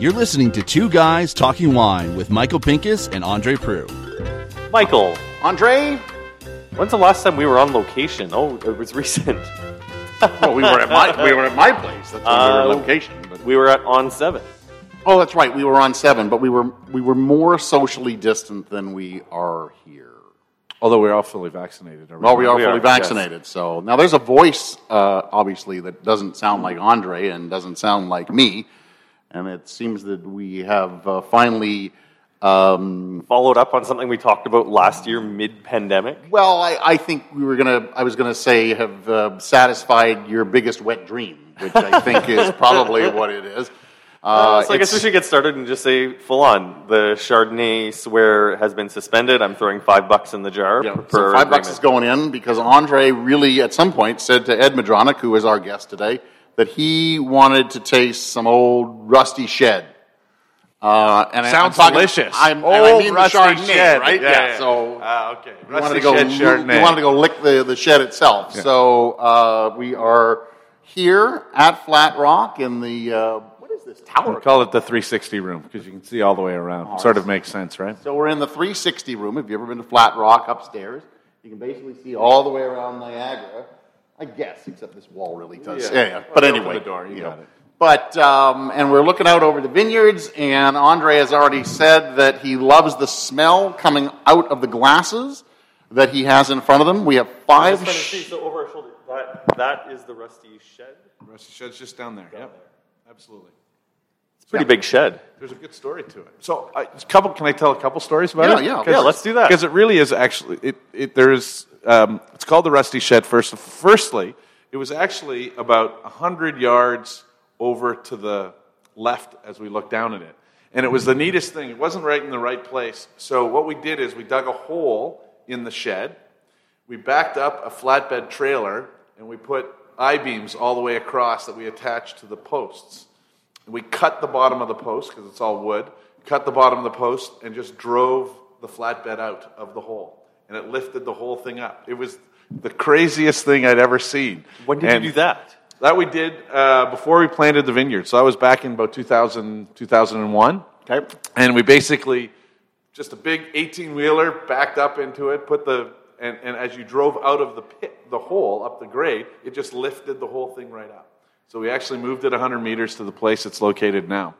You're listening to Two Guys Talking Wine with Michael Pinkus and Andre Proulx. Michael, Andre? when's the last time we were on location? Oh, it was recent. Well, we were at my we were at my place. That's when we were Uh, on location. But, We were at On Seven. oh, that's right. We were on seven, but we were we were more socially distant than we are here. Although we're all fully vaccinated. already. Well, we are We fully are, yes. vaccinated. So now there's a voice, uh, obviously, that doesn't sound like Andre and doesn't sound like me, and it seems that we have uh, finally. Um, Followed up on something we talked about last year, mid-pandemic. well, I, I think we were gonna. I was gonna say have uh, satisfied your biggest wet dream, which I think is probably what it is. Uh, so I guess we should get started and just say full on. The Chardonnay swear has been suspended. I'm throwing five bucks in the jar. Yeah, per so five bucks is going in because Andre really, at some point, said to Ed Madronich, who is our guest today, that he wanted to taste some old rusty shed. Uh, and I- Sounds I'm talking, delicious. I'm, and Old I mean the rusty Chardonnay, shed. right? Yeah, yeah. So Ah, okay. he wanted to go. shed He Chardonnay. wanted to go lick the, the shed itself. So uh, we are here at Flat Rock in the uh, what is this tower? We call it the 360 room because you can see all the way around. sort of makes sense, right? So we're in the 360 room. Have you ever been to Flat Rock upstairs? You can basically see all the way around Niagara. I guess, except this wall really does. Yeah. Yeah, yeah. Well, But you open anyway, the door, you know. got it. But um, and we're looking out over the vineyards, and Andre has already said that he loves the smell coming out of the glasses that he has in front of them. We have five. sh- So over our shoulder, that, that is the rusty shed. Rusty shed's just down there. Yep. Absolutely. Pretty big shed. There's a good story to it. So, I, a couple. Can I tell a couple stories about Yeah, it? yeah, 'Cause- yeah, let's do that. Because it really is actually it. it there's. Um, it's called the Rusty Shed. First, firstly, it was actually about hundred yards over to the left as we looked down at it, and it was the neatest thing. It wasn't right in the right place. So what we did is we dug a hole in the shed. We backed up a flatbed trailer and we put I beams all the way across that we attached to the posts. We cut the bottom of the post because it's all wood, cut the bottom of the post, and just drove the flatbed out of the hole. And it lifted the whole thing up. It was the craziest thing I'd ever seen. When did And you do that? That we did uh, before we planted the vineyard. So I was back in about 2000, 2001. Okay. And we basically just a big 18 wheeler backed up into it, put the and, and as you drove out of the pit, the hole up the grade, it just lifted the whole thing right up. So we actually moved it 100 meters to the place it's located now.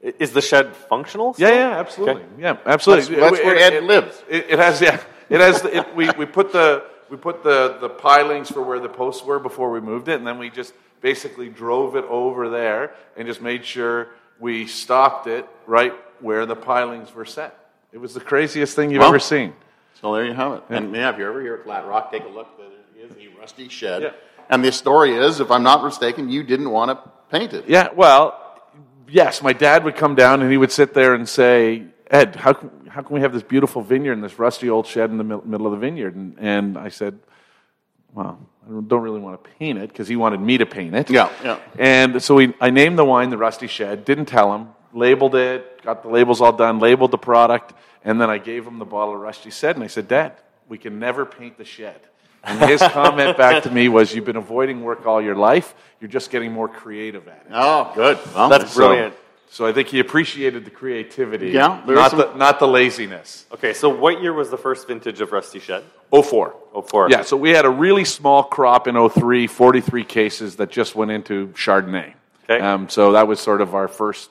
Is the shed functional? Yeah, still? yeah, absolutely. Okay. Yeah, absolutely. That's- that's where It- Ed it- lives. It, it has, yeah, it has. the- It, we we put the we put the the pilings for where the posts were before we moved it, and then we just basically drove it over there and just made sure we stopped it right where the pilings were set. It was the craziest thing you've Well, ever seen. So there you have it. And yeah, if you're ever here at Flat Rock, take a look. There is a rusty shed. Yeah. And the story is, if I'm not mistaken, you didn't want to paint it. Yeah, well, yes, my dad would come down and he would sit there and say, Ed, how can, how can we have this beautiful vineyard and this rusty old shed in the middle of the vineyard? And, and I said, well, I don't- don't really want to paint it because he wanted me to paint it. Yeah, yeah. And so we, I named the wine the Rusty Shed, didn't tell him, labeled it, got the labels all done, labeled the product, and then I gave him the bottle of Rusty Shed and I said, Dad, we can never paint the shed. And his comment back to me was, You've been avoiding work all your life, you're just getting more creative at it. Oh, good. Well, That's So- brilliant. So I think he appreciated the creativity, Yeah, not are the, not the laziness. Okay, so what year was the first vintage of Rusty Shed? 04. Oh, four. Yeah, so we had a really small crop in 03, 43 cases that just went into Chardonnay. Okay. Um, so that was sort of our first,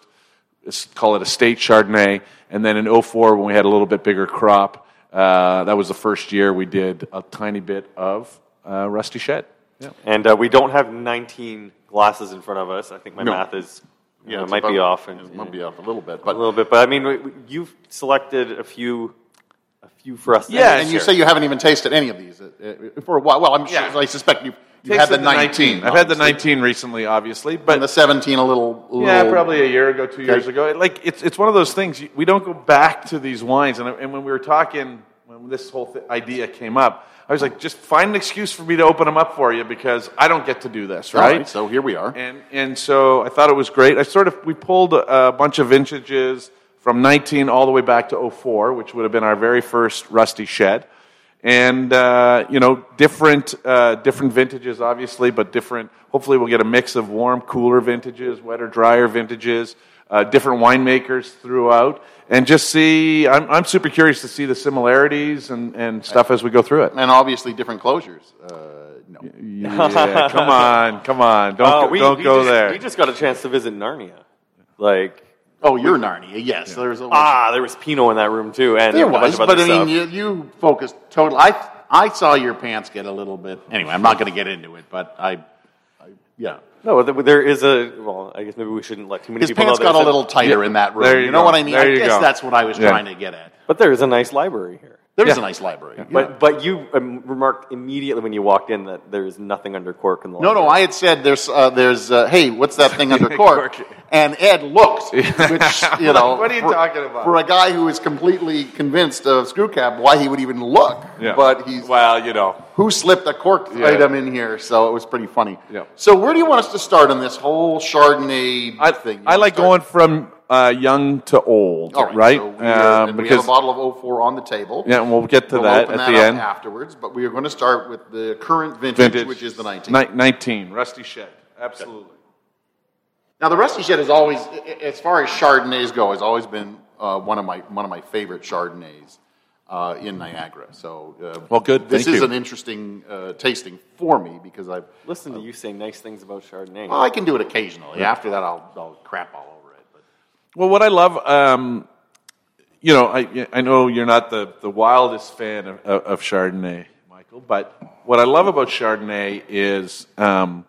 let's call it a state Chardonnay. And then in 04, when we had a little bit bigger crop, uh, that was the first year we did a tiny bit of uh, Rusty Shed. Yeah. And uh, we don't have 19 glasses in front of us. I think my No. math is, you know, it's might be off. And, It might be off a little bit. a But little bit, but I mean, we- we- you've selected a few, a few for us. Yeah, and you share. say you haven't even tasted any of these uh, uh, for a while. Well, I'm sure. Yeah. I suspect you you had the 19. I've had the 19 recently, obviously. But and the 17 a little. little Yeah, probably a year ago, two years ago. Like it's it's one of those things. We don't go back to these wines, and, and when we were talking, when this whole th- idea came up, I was like, just find an excuse for me to open them up for you because I don't get to do this, right? right, so here we are. And and so I thought it was great. I sort of we pulled a, a bunch of vintages from 19 all the way back to 04, which would have been our very first rusty shed. And uh, you know different uh, different vintages, obviously, but different. Hopefully, we'll get a mix of warm, cooler vintages, wetter, drier vintages, uh, different winemakers throughout, and just see. I'm, I'm super curious to see the similarities and, and stuff as we go through it. And obviously different closures. Uh, no. Yeah, come on, come on, don't Uh, we, don't we go just, there. We just got a chance to visit Narnia. Like, Oh, you're Narnia. Yes, there's a ah, there was Pinot in that room too, and There a bunch was, of other but I mean, you, you focused total. I I saw your pants get a little bit. Anyway, I'm not going to get into it, but I, I yeah. no, there- there is a. Well, I guess maybe we shouldn't let too many His people pants know got a little tighter in that room. There you, you know go. what I mean? There I you guess go. that's what I was Yeah. trying to get at. But there is a nice library here. There is Yeah. a nice library. yeah. But but you um, remarked immediately when you walked in that there is nothing under cork in the No, library. no, I had said there's, uh, there's, uh, hey, what's that thing under cork? Cork. And Ed looked, which, you know. What are you for, talking about? For a guy who is completely convinced of screw cap, why he would even look. Yeah. But he's, well, you know, who slipped a cork Yeah. item in here, so it was pretty funny. Yeah. So where do you want us to start on this whole Chardonnay I, thing? You I like start- going from uh, young to old, All right, right? So we, are, Um, and we have a bottle of 04 on the table. yeah, and we'll get to We'll that open at that the up end. afterwards, but we are going to start with the current vintage, Vintage, which is the 19. Ni- Nineteen, Rusty Shed, absolutely. Now, the Rusty Shed has always, as far as Chardonnays go, has always been uh, one of my one of my favorite Chardonnays uh, in Niagara. So, uh, Well, good. This Thank is you. an interesting uh, tasting for me because I've. Listen to you say nice things about Chardonnay. Well, I can do it occasionally. After that, I'll, I'll crap all over it. But Well, what I love, um, you know, I, I know you're not the, the wildest fan of, of, Chardonnay, Michael, but what I love about Chardonnay is um,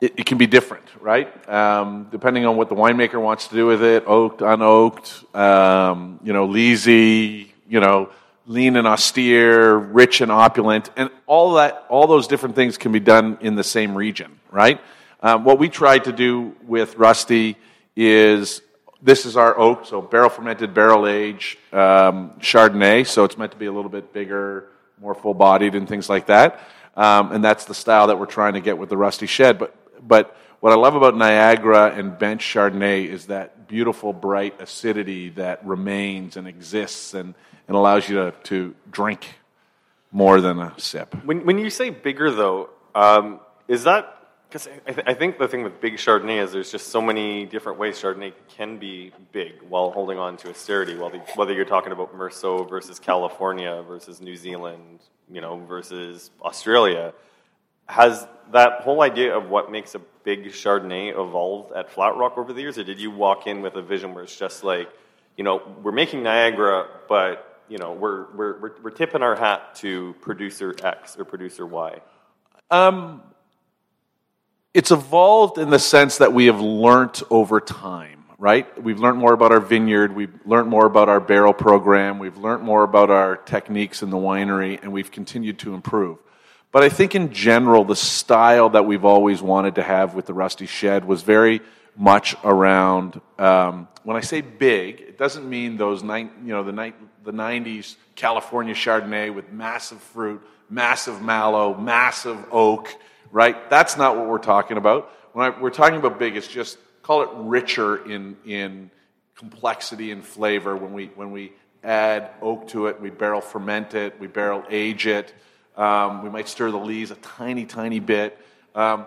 it, it can be different, right? Um, depending on what the winemaker wants to do with it, oaked, unoaked, um, you know, leesy, you know, lean and austere, rich and opulent, and all that, all those different things can be done in the same region, right? Um, what we tried to do with Rusty is this is our oak, so barrel fermented, barrel aged um, Chardonnay. So it's meant to be a little bit bigger, more full bodied, and things like that. Um, and that's the style that we're trying to get with the Rusty Shed. But but what I love about Niagara and Bench Chardonnay is that beautiful, bright acidity that remains and exists and, and allows you to, to drink more than a sip. When, when you say bigger, though, um, is that because I, th- I think the thing with big Chardonnay is there's just so many different ways Chardonnay can be big while holding on to austerity. Whether whether you're talking about Meursault versus California versus New Zealand, you know, versus Australia, has that whole idea of what makes a big Chardonnay evolved at Flat Rock over the years, or did you walk in with a vision where it's just like, you know, we're making Niagara, but you know, we're we're we're, we're tipping our hat to producer X or producer Y. Um, it's evolved in the sense that we have learnt over time, right? We've learned more about our vineyard, we've learned more about our barrel program, we've learned more about our techniques in the winery, and we've continued to improve. But I think in general, the style that we've always wanted to have with the Rusty Shed was very much around. Um, when I say big, it doesn't mean those you know, the ni- the '90s California Chardonnay with massive fruit, massive malo, massive oak, right? That's not what we're talking about. When I, we're talking about big, it's just call it richer in in complexity and flavor. When we when we add oak to it, we barrel ferment it, we barrel age it. Um, we might stir the lees a tiny, tiny bit. Um,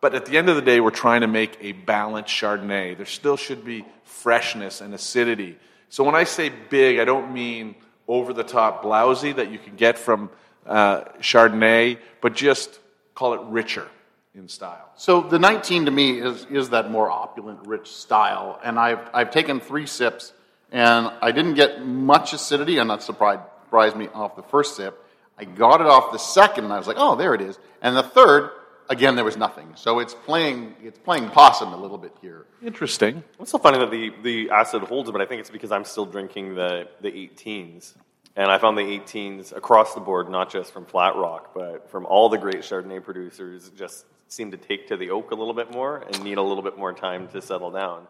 but at the end of the day, we're trying to make a balanced Chardonnay. There still should be freshness and acidity. So when I say big, I don't mean over the top blousy that you can get from uh, Chardonnay, but just call it richer in style. So the 19 to me is, is that more opulent, rich style. And I've, I've taken three sips, and I didn't get much acidity, and that surprised, surprised me off the first sip. I got it off the second, and I was like, oh, there it is. And the third, again, there was nothing. So it's playing, it's playing possum a little bit here. Interesting. It's so funny that the, the acid holds, but I think it's because I'm still drinking the, the 18s. And I found the 18s across the board, not just from Flat Rock, but from all the great Chardonnay producers, just seem to take to the oak a little bit more and need a little bit more time to settle down.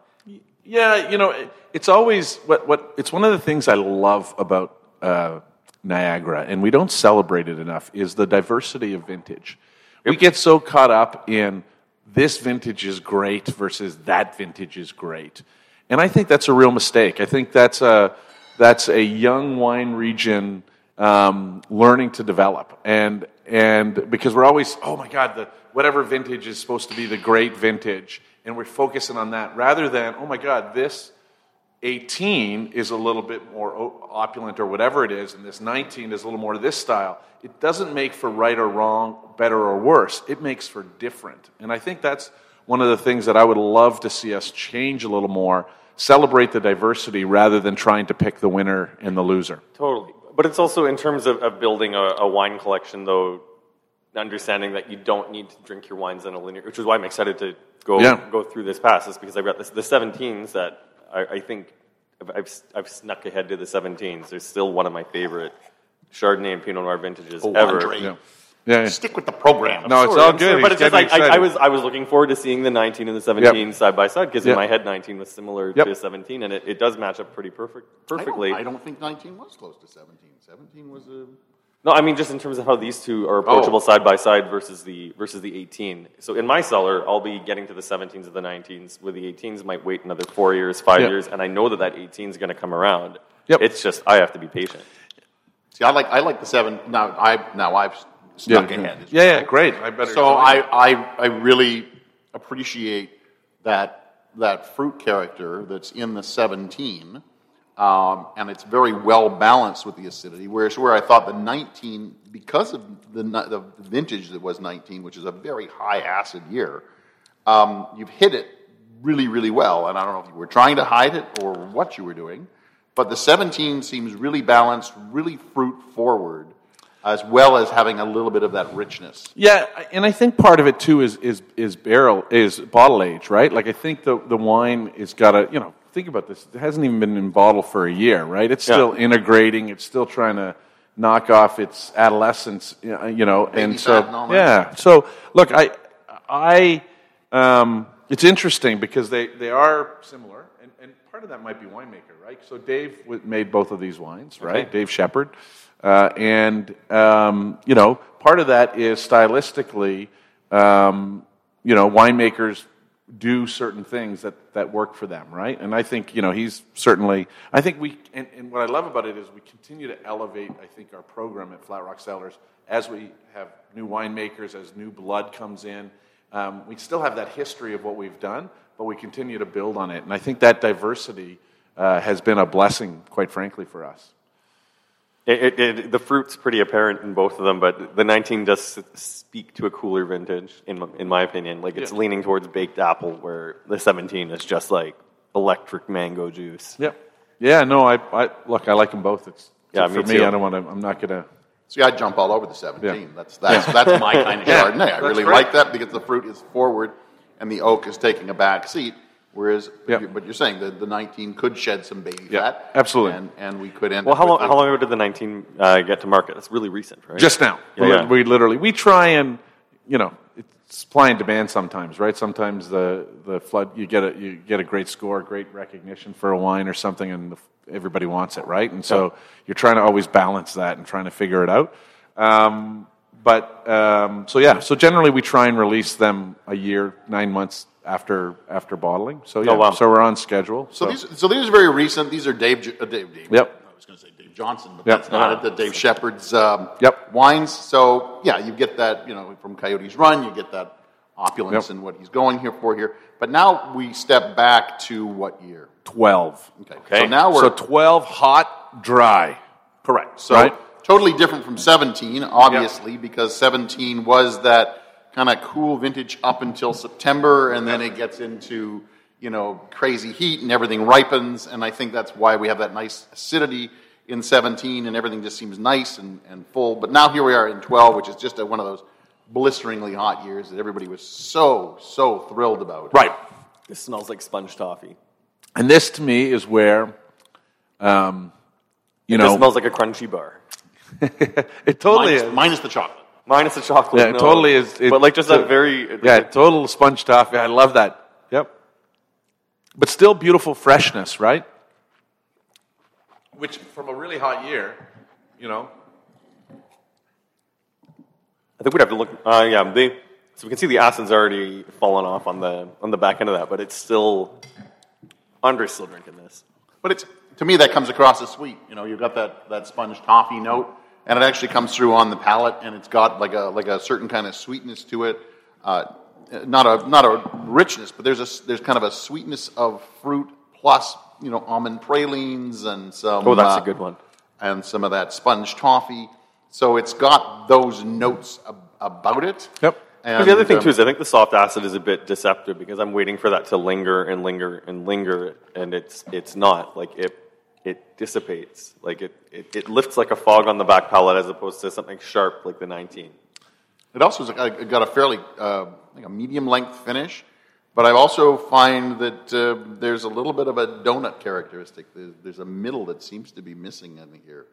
Yeah, you know, it's always what, what it's one of the things I love about uh, Niagara, and we don't celebrate it enough, is the diversity of vintage. We get so caught up in this vintage is great versus that vintage is great, and I think that's a real mistake. I think that's a that's a young wine region um, learning to develop, and and because we're always, oh my God, the whatever vintage is supposed to be the great vintage, and we're focusing on that rather than, oh my God, this 18 is a little bit more opulent or whatever it is, and this 19 is a little more this style. It doesn't make for right or wrong, better or worse. It makes for different, and I think that's one of the things that I would love to see us change a little more. Celebrate the diversity rather than trying to pick the winner and the loser. Totally. But it's also in terms of, of building a, a wine collection, though, understanding that you don't need to drink your wines in a linear, which is why I'm excited to go Yeah. go through this pass, is because I've got this, the 17s that I, I think I've, I've, I've snuck ahead to the 17s. They're still one of my favorite Chardonnay and Pinot Noir vintages Oh, ever. Andre. Yeah. Yeah. yeah. Stick with the program. No, it's all I'm good. sorry, but it's just like I, I was I was looking forward to seeing the 19 and the 17 side by side because Yep. in my head 19 was similar Yep. to 17 and it, it does match up pretty perfect I don't, perfectly. I don't think 19 was close to 17. 17 was a. No, I mean just in terms of how these two are approachable side by side versus the versus the 18. So in my cellar, I'll be getting to the 17s and the 19s. With the 18s might wait another four years, five Yep. years, and I know that that 18 is going to come around. Yep. It's just I have to be patient. See, I like I like the seven. Now I now I've snuck ahead. Yeah, yeah, great. I better. So I, I I really appreciate that that fruit character that's in the 17, um, and it's very well balanced with the acidity. Whereas where I thought the 19, because of the the vintage that was 19, which is a very high acid year, um, you've hit it really really well. And I don't know if you were trying to hide it or what you were doing, but the 17 seems really balanced, really fruit forward. As well as having a little bit of that richness. Yeah, and I think part of it too is is is barrel is bottle age, right? Like I think the the wine is got to you know think about this. It hasn't even been in bottle for a year, right? It's still integrating. It's still trying to knock off its adolescence, you know, you know and so and yeah. So look, I I um, it's interesting because they they are similar, and, and part of that might be winemaker, right? So Dave made both of these wines, right? Dave Shepard. Uh, and, um, you know, part of that is stylistically, um, you know, winemakers do certain things that, that work for them, right? And I think, you know, he's certainly, I think we, and, and what I love about it is we continue to elevate, I think, our program at Flat Rock Cellars as we have new winemakers, as new blood comes in. Um, we still have that history of what we've done, but we continue to build on it. And I think that diversity uh, has been a blessing, quite frankly, for us. It, it, it, the fruit's pretty apparent in both of them, but the 19 does speak to a cooler vintage, in, my- in my opinion. Like, it's Yeah. leaning towards baked apple, where the 17 is just like electric mango juice. Yep. Yeah, no, I, I look, I like them both. It's Yeah, for me me. too. I don't want to. I'm not gonna. See, I jump all over the 17. Yeah. That's that's that's my kind of Yeah, Chardonnay. I really great. like that because the fruit is forward and the oak is taking a back seat. Whereas, Yeah. but you're saying that the 19 could shed some baby Yeah, fat. absolutely. And, and we could end Well, how long, how long ago did the 19 uh, get to market? That's really recent, right? Just now, Yeah, we, yeah. we literally we try and you know it's supply and demand sometimes, right? Sometimes the the flood you get a you get a great score, great recognition for a wine or something, and the, everybody wants it, right? And so you're trying to always balance that and trying to figure it out. Um, but um, so yeah, so generally we try and release them a year, nine months after after bottling. So yeah, Oh, wow. so we're on schedule. So these, so these are very recent. These are Dave, J- uh, Dave, Dave. Yep. I was going to say Dave Johnson, but Yep. that's not it. The Dave Shepard's um, Yep. wines. So yeah, you get that. You know, from Coyote's Run, you get that opulence Yep. and what he's going here for here. But now we step back to what year? twelve. Okay. Okay. So now we're So twelve hot, dry. Correct. So Right. Totally different from 17, obviously, because 17 was that kind of cool vintage up until September, and then it gets into you know crazy heat and everything ripens, and I think that's why we have that nice acidity in 17, and everything just seems nice and, and full. But now here we are in 12, which is just a, one of those blisteringly hot years that everybody was so so thrilled about. Right. This smells like sponge toffee. And this to me is where, um, you It know, smells like a Crunchie bar. it totally Minus, is. minus the chocolate. Minus the chocolate. Yeah, it no. totally is. It- but like just so- that very. Yeah, total sponge toffee. I love that. Yep. But still beautiful freshness, right? Which, from a really hot year, you know, I think we'd have to look. Uh, yeah, they. So we can see the acid's already fallen off on the on the back end of that, but it's still. Andre's still drinking this. But it's to me that comes across as sweet. You know, you've got that, that sponge toffee note, and it actually comes through on the palate, and it's got like a like a certain kind of sweetness to it. Uh, not a not a richness, but there's a there's kind of a sweetness of fruit plus you know almond pralines and some. Oh, that's uh, a good one. And some of that sponge toffee. So it's got those notes ab- about it. Yep. And, the other thing um, too is I think the soft acid is a bit deceptive because I'm waiting for that to linger and linger and linger, and it's it's not like it it dissipates like it, it, it lifts like a fog on the back palate as opposed to something sharp like the 19. It also has got a- got a fairly uh, like a medium length finish, but I also find that uh, there's a little bit of a donut characteristic. There's, there's a middle that seems to be missing in here.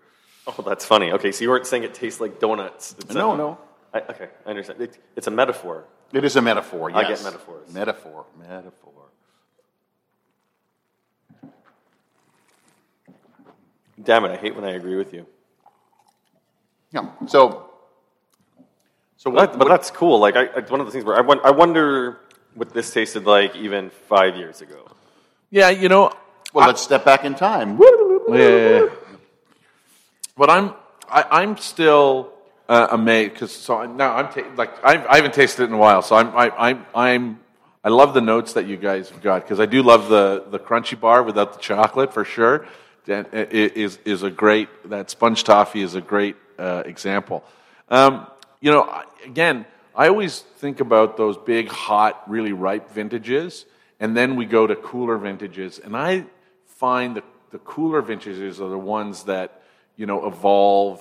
Oh, that's funny. Okay, so you weren't saying it tastes like donuts. It's No, a- no. I, okay, I understand. It, it's a metaphor. It is a metaphor. Yes. I get metaphors. Metaphor. Metaphor. Damn it! I hate when I agree with you. Yeah. So. So But, what? but what- that's cool. Like I, it's one of the things where I, I wonder what this tasted like even five years ago. Yeah, you know, well, let's step back in time. Yeah. But I'm I, I'm still uh, amazed because so I- now I'm ta- like I, I haven't tasted it in a while, so I'm I, I'm I'm I love the notes that you guys have got because I do love the the Crunchie bar without the chocolate for sure. That is is a great that sponge toffee is a great uh, example. Um, you know, again, I always think about those big, hot, really ripe vintages, and then we go to cooler vintages, and I find that the cooler vintages are the ones that you know evolve.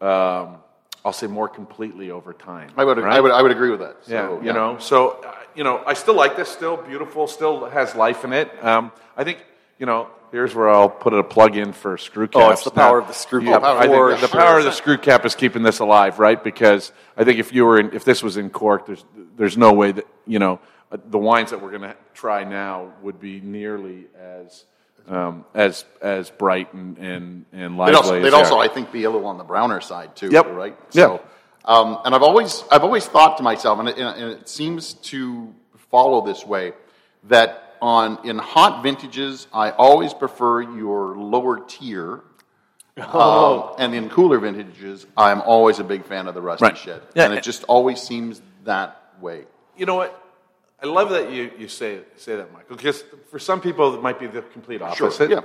Um, I'll say more completely over time. I would, right? I would, I would agree with that. So, Yeah, you know. So, uh, you know, I still like this. Still beautiful. Still has life in it. Um, I think, you know, here's where I'll put a plug in for screw caps. Oh, it's the power of the screw Yeah, cap. Think For the power of the screw cap is keeping this alive, right? Because I think if you were in, if this was in cork, there's there's no way that you know uh, the wines that we're going to try now would be nearly as um, as as bright and and, and lively. They'd also, they'd also. I think, be a little on the browner side too. Yep. Right. Yep. So, um, and I've always, I've always thought to myself, and it, and it seems to follow this way, that on in hot vintages, I always prefer your lower tier. Oh. Um, and in cooler vintages, I'm always a big fan of the rusty Right. shed, Yeah, and it just always seems that way. You know what? I love that you, you say say that, Michael, because for some people it might be the complete opposite. yeah.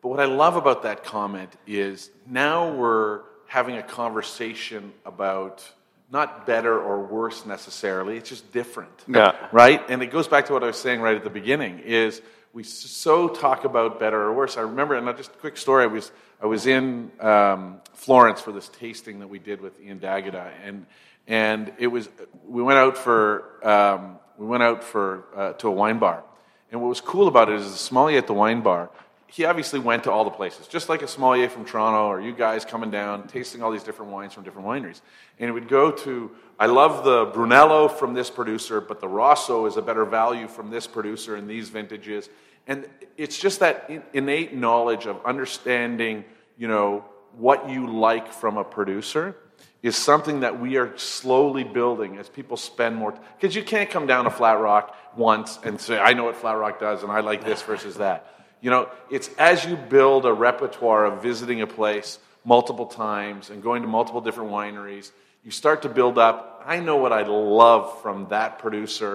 But what I love about that comment is now we're having a conversation about not better or worse necessarily. It's just different. Yeah. Right? And it goes back to what I was saying right at the beginning is we so talk about better or worse. I remember, and just a quick story, I was, I was in um, Florence for this tasting that we did with Ian D'Agata, and, and it was, we went out for, um, we went out for, uh, to a wine bar. And what was cool about it is the sommelier at the wine bar, he obviously went to all the places, just like a sommelier from Toronto or you guys coming down, tasting all these different wines from different wineries. And it would go to, I love the Brunello from this producer, but the Rosso is a better value from this producer in these vintages. And it's just that innate knowledge of understanding, you know, what you like from a producer is something that we are slowly building as people spend more because you can't come down to flat rock once and say i know what flat rock does and i like this versus that you know it's as you build a repertoire of visiting a place multiple times and going to multiple different wineries you start to build up i know what i love from that producer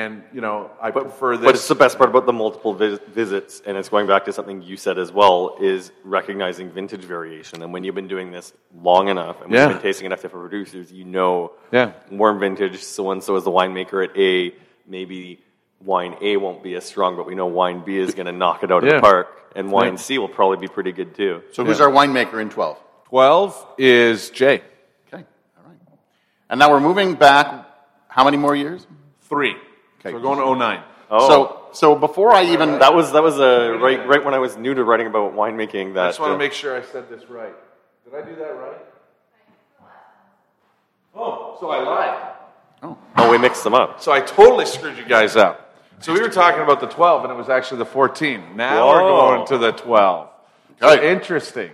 and you know i prefer this But it's the best part about the multiple vis- visits, and it's going back to something you said as well, is recognizing vintage variation. And when you've been doing this long enough, and when Yeah. you've been tasting enough different producers, you know, Yeah. warm vintage, so and so is the winemaker at A. Maybe wine A won't be as strong, but we know wine B is going to knock it out of the park, and wine Yeah. C will probably be pretty good too. So, who's our winemaker in 12? 12 is jay Okay, all right. And now we're moving back. How many more years? three Okay. so we're going to 09 Oh. So, so before I even That was that was uh, right right when I was new to writing about winemaking. That I just want uh, to make sure I said this right. Did I do that right? Oh, so I lied. Oh. oh, we mixed them up. So I totally screwed you guys up. So we were talking about the 12, and it was actually the 14. Now we're going to the 12. So interesting.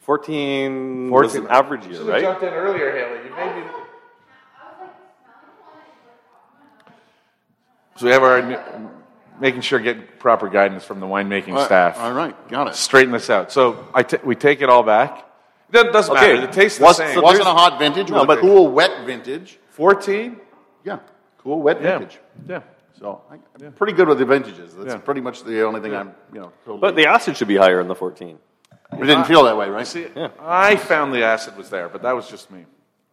14, was an average year, right? jumped in earlier, Haley. You made me. So we have our new- making sure get proper guidance from the winemaking staff. All right, got it. Straighten this out. So I t- we take it all back, It doesn't Okay. matter. The taste Was, the same. wasn't a hot vintage. No, was but- a cool wet vintage. 14? Yeah, cool wet Yeah. vintage. Yeah. So I, I'm pretty good with the vintages. That's Yeah. pretty much the only thing I'm, you know. Totally, But the acid should be higher in the 14. it didn't feel that way, right? See, I found the acid was there, but that was just me.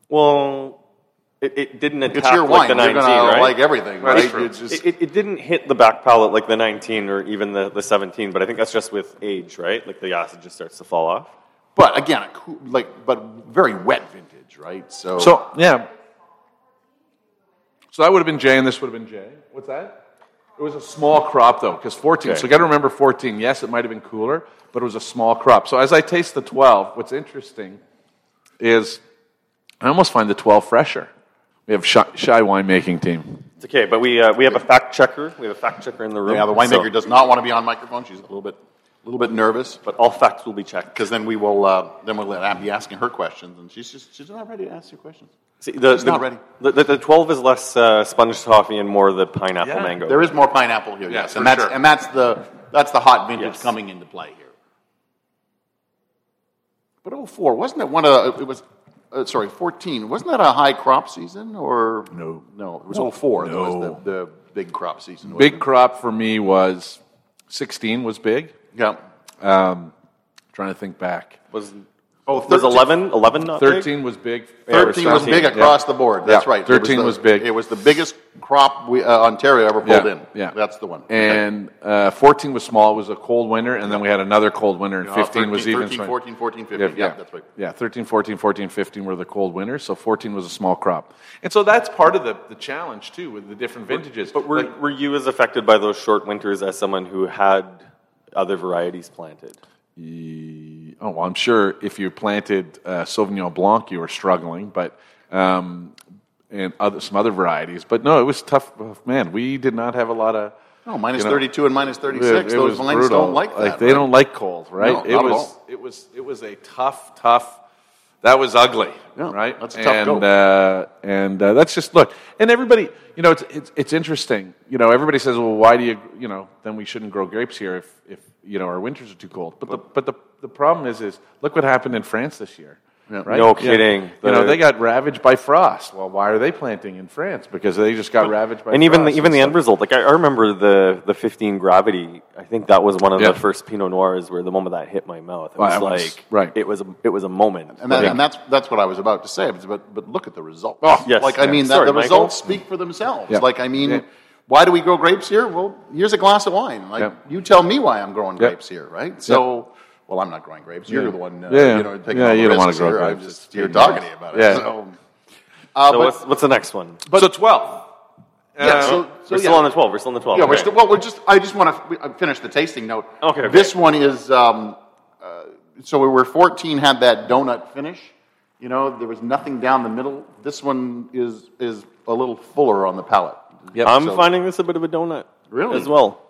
Well, it, it didn't attack It's your like wine. the You're 19, gonna right? like everything, right? true. It's just, It, it, it didn't hit the back palate like the 19 or even the, the 17, but I think that's just with age, right? Like the acid just starts to fall off. but again, a cool, like, but very wet vintage, right? So, So, yeah. So that would have been J, and this would have been J. What's that? It was a small crop, though, because 14. Okay. So you got to remember 14. Yes, it might have been cooler, but it was a small crop. So as I taste the 12, what's interesting is I almost find the 12 fresher. We have shy, shy winemaking team. It's okay, but we, uh, we have a fact checker. We have a fact checker in the room. yeah, the winemaker so- does not want to be on microphone. She's a little bit, a little bit nervous, but But all facts will be checked. because then we will, uh, then we'll uh, be asking her questions, and she's just, she's not ready to ask you questions. See, the, It's the, not ready. The, the, the 12 is less uh, sponge toffee and more the pineapple Yeah. mango. There is more pineapple here, Yeah, yes, and that's sure. and that's the that's the hot vintage Yes. coming into play here. But 04, wasn't it one of it was uh, sorry 14? Wasn't that a high crop season or No. No, it was 04 that was No. the, the big crop season. Big it? crop for me was 16 was big. yeah. Um, trying to think back. was, Oh, was 11, 11 not big? 13 was big. 13 was 13, big yeah. across the board. That's Yeah, right. It was 13 the- was big. It was the biggest crop we, uh, Ontario ever pulled Yeah, in. yeah. That's the one. And uh, 14 was small. It was a cold winter, and then we had another cold winter, and Uh, 15 was even. 13, strong. 14, 14, 15. Yeah, that's right. Yeah, 13, 14, 14, 15 were the cold winters, so 14 was a small crop. And so that's part of the, the challenge, too, with the different vintages. But were, Like, were you as affected by those short winters as someone who had other varieties planted? Oh, well, I'm sure if you planted uh, Sauvignon Blanc, you were struggling, but um, and other, some other varieties. But no, it was tough. Man, we did not have a lot of. Oh, minus you know, 32 and minus 36. It- it Those vines brutal. don't like that. they right? don't like cold, right? No, it was it was it was a tough, tough. That was ugly, Yeah, right? that's a tough and. Uh, and uh, that's just look. And everybody, you know, it's, it's it's interesting. You know, everybody says, well, why do you, you know, then we shouldn't grow grapes here if if you know our winters are too cold. But the but the the problem is is look what happened in France this year. Yeah. Right? No Yeah. kidding. You know, they got ravaged by frost. Well, why are they planting in France? Because they just got ravaged by and even the, frost. even the end result, like I, I remember the the 15 gravity. I think that was one of Yeah. the first Pinot Noirs where the moment that hit my mouth, it Well, was that was- like right. It was a, it was a moment. And, that, Yeah. and that's that's what I was about to say. But but look at the results. Oh, yes, like I yeah. mean, that, Sorry, the Michael. results speak for themselves. Yeah. Like I mean, Yeah. why do we grow grapes here? Well, here's a glass of wine. Like Yeah. you tell me why I'm growing Yeah. grapes here, right? So, well, I'm not growing grapes. You're Yeah. the one, uh, Yeah. you know, taking Yeah, all the you don't wanna grow here. grapes. I'm just you're too talking to you about it. Yeah. So, uh, so but, what's, what's the next one? so twelve. yeah, Uh, so, so we're yeah. still on the 12. We're still on the 12. Yeah, we're still, well, we're just, I just want to finish the tasting note. Okay, okay. This one is, um, uh, so we were 14 had that donut finish. You know, there was nothing down the middle. This one is, is a little fuller on the palate. Yep. I'm So- finding this a bit of a donut. Really? As well.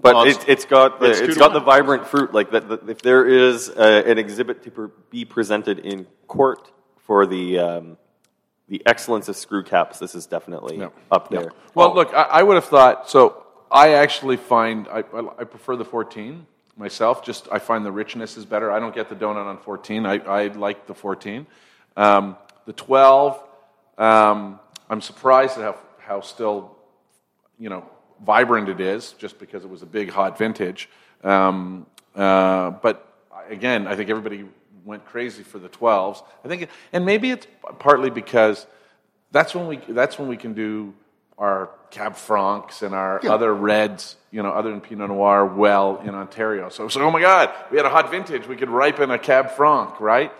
But Well, it, it's- it's got the, it's it's got the vibrant fruit. Like that, that if there is uh, an exhibit to per, be presented in court for the um, the excellence of screw caps, this is definitely Yeah. up there. Well, look, I, I would have thought. So I actually find I, I, I prefer the 14 myself. Just I find the richness is better. I don't get the donut on 14. I, I like the 14. Um, the 12. Um, I'm surprised at how how still you know vibrant it is, just because it was a big hot vintage. Um, uh, but again, I think everybody went crazy for the 12s. I think, and maybe it's partly because that's when we that's when we can do our Cab Francs and our Yeah. other reds, you know, other than Pinot Noir, well in Ontario. So, so oh my God, we had a hot vintage. We could ripen a Cab Franc, right?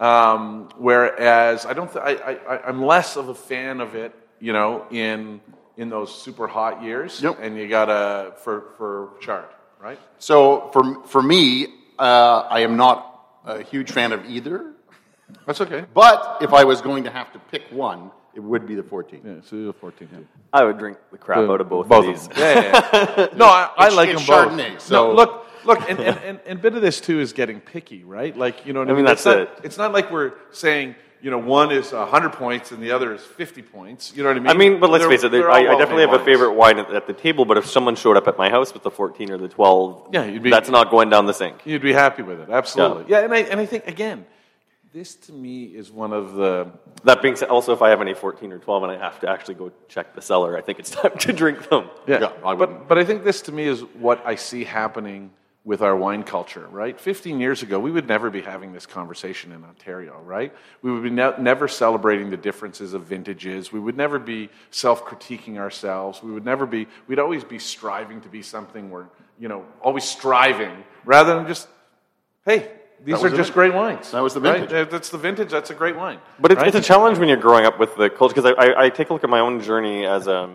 Um, whereas I don't, th- I, I, I- I'm less of a fan of it, you know, in in those super hot years. Yep. And you got a for for chart, right? So for, for me, uh, I am not a huge fan of either. That's okay. But if I was going to have to pick one, it would be the 14. Yeah, so you're 14 too. I would drink the crap out of both, both of these. them. Yeah, yeah, yeah. no, I, I It's- like it's them both. Chardonnay, so- No, look, look, and, and, and, and a bit of this too is getting picky, right? Like you know, what I, I mean, It's that's not, it. It's not like we're saying you know, one is 100 points and the other is 50 points. You know what I mean? I mean, but let's They're- face it. I, I definitely have well-made a favorite wine at, at the table. But if someone showed up at my house with the 14 or the 12, Yeah, you'd be- that's not going down the sink. You'd be happy with it, absolutely. Yeah, and, I, and I think, again, this to me is one of the. That being said, also if I have any 14 or 12 and I have to actually go check the cellar, I think it's time to drink them. Yeah, Yeah, I wouldn't. but, but I think this to me is what I see happening with our wine culture, right? 15 years ago, we would never be having this conversation in Ontario, right? We would be ne- never celebrating the differences of vintages. We would never be self critiquing ourselves. We would never be, we'd always be striving to be something we're, you know, always striving rather than just, hey, these are the just great wines. that was the vintage. Uh, That's the vintage. That's a great wine. But it's, right? it's a challenge when you're growing up with the culture because I, I, I take a look at my own journey as a,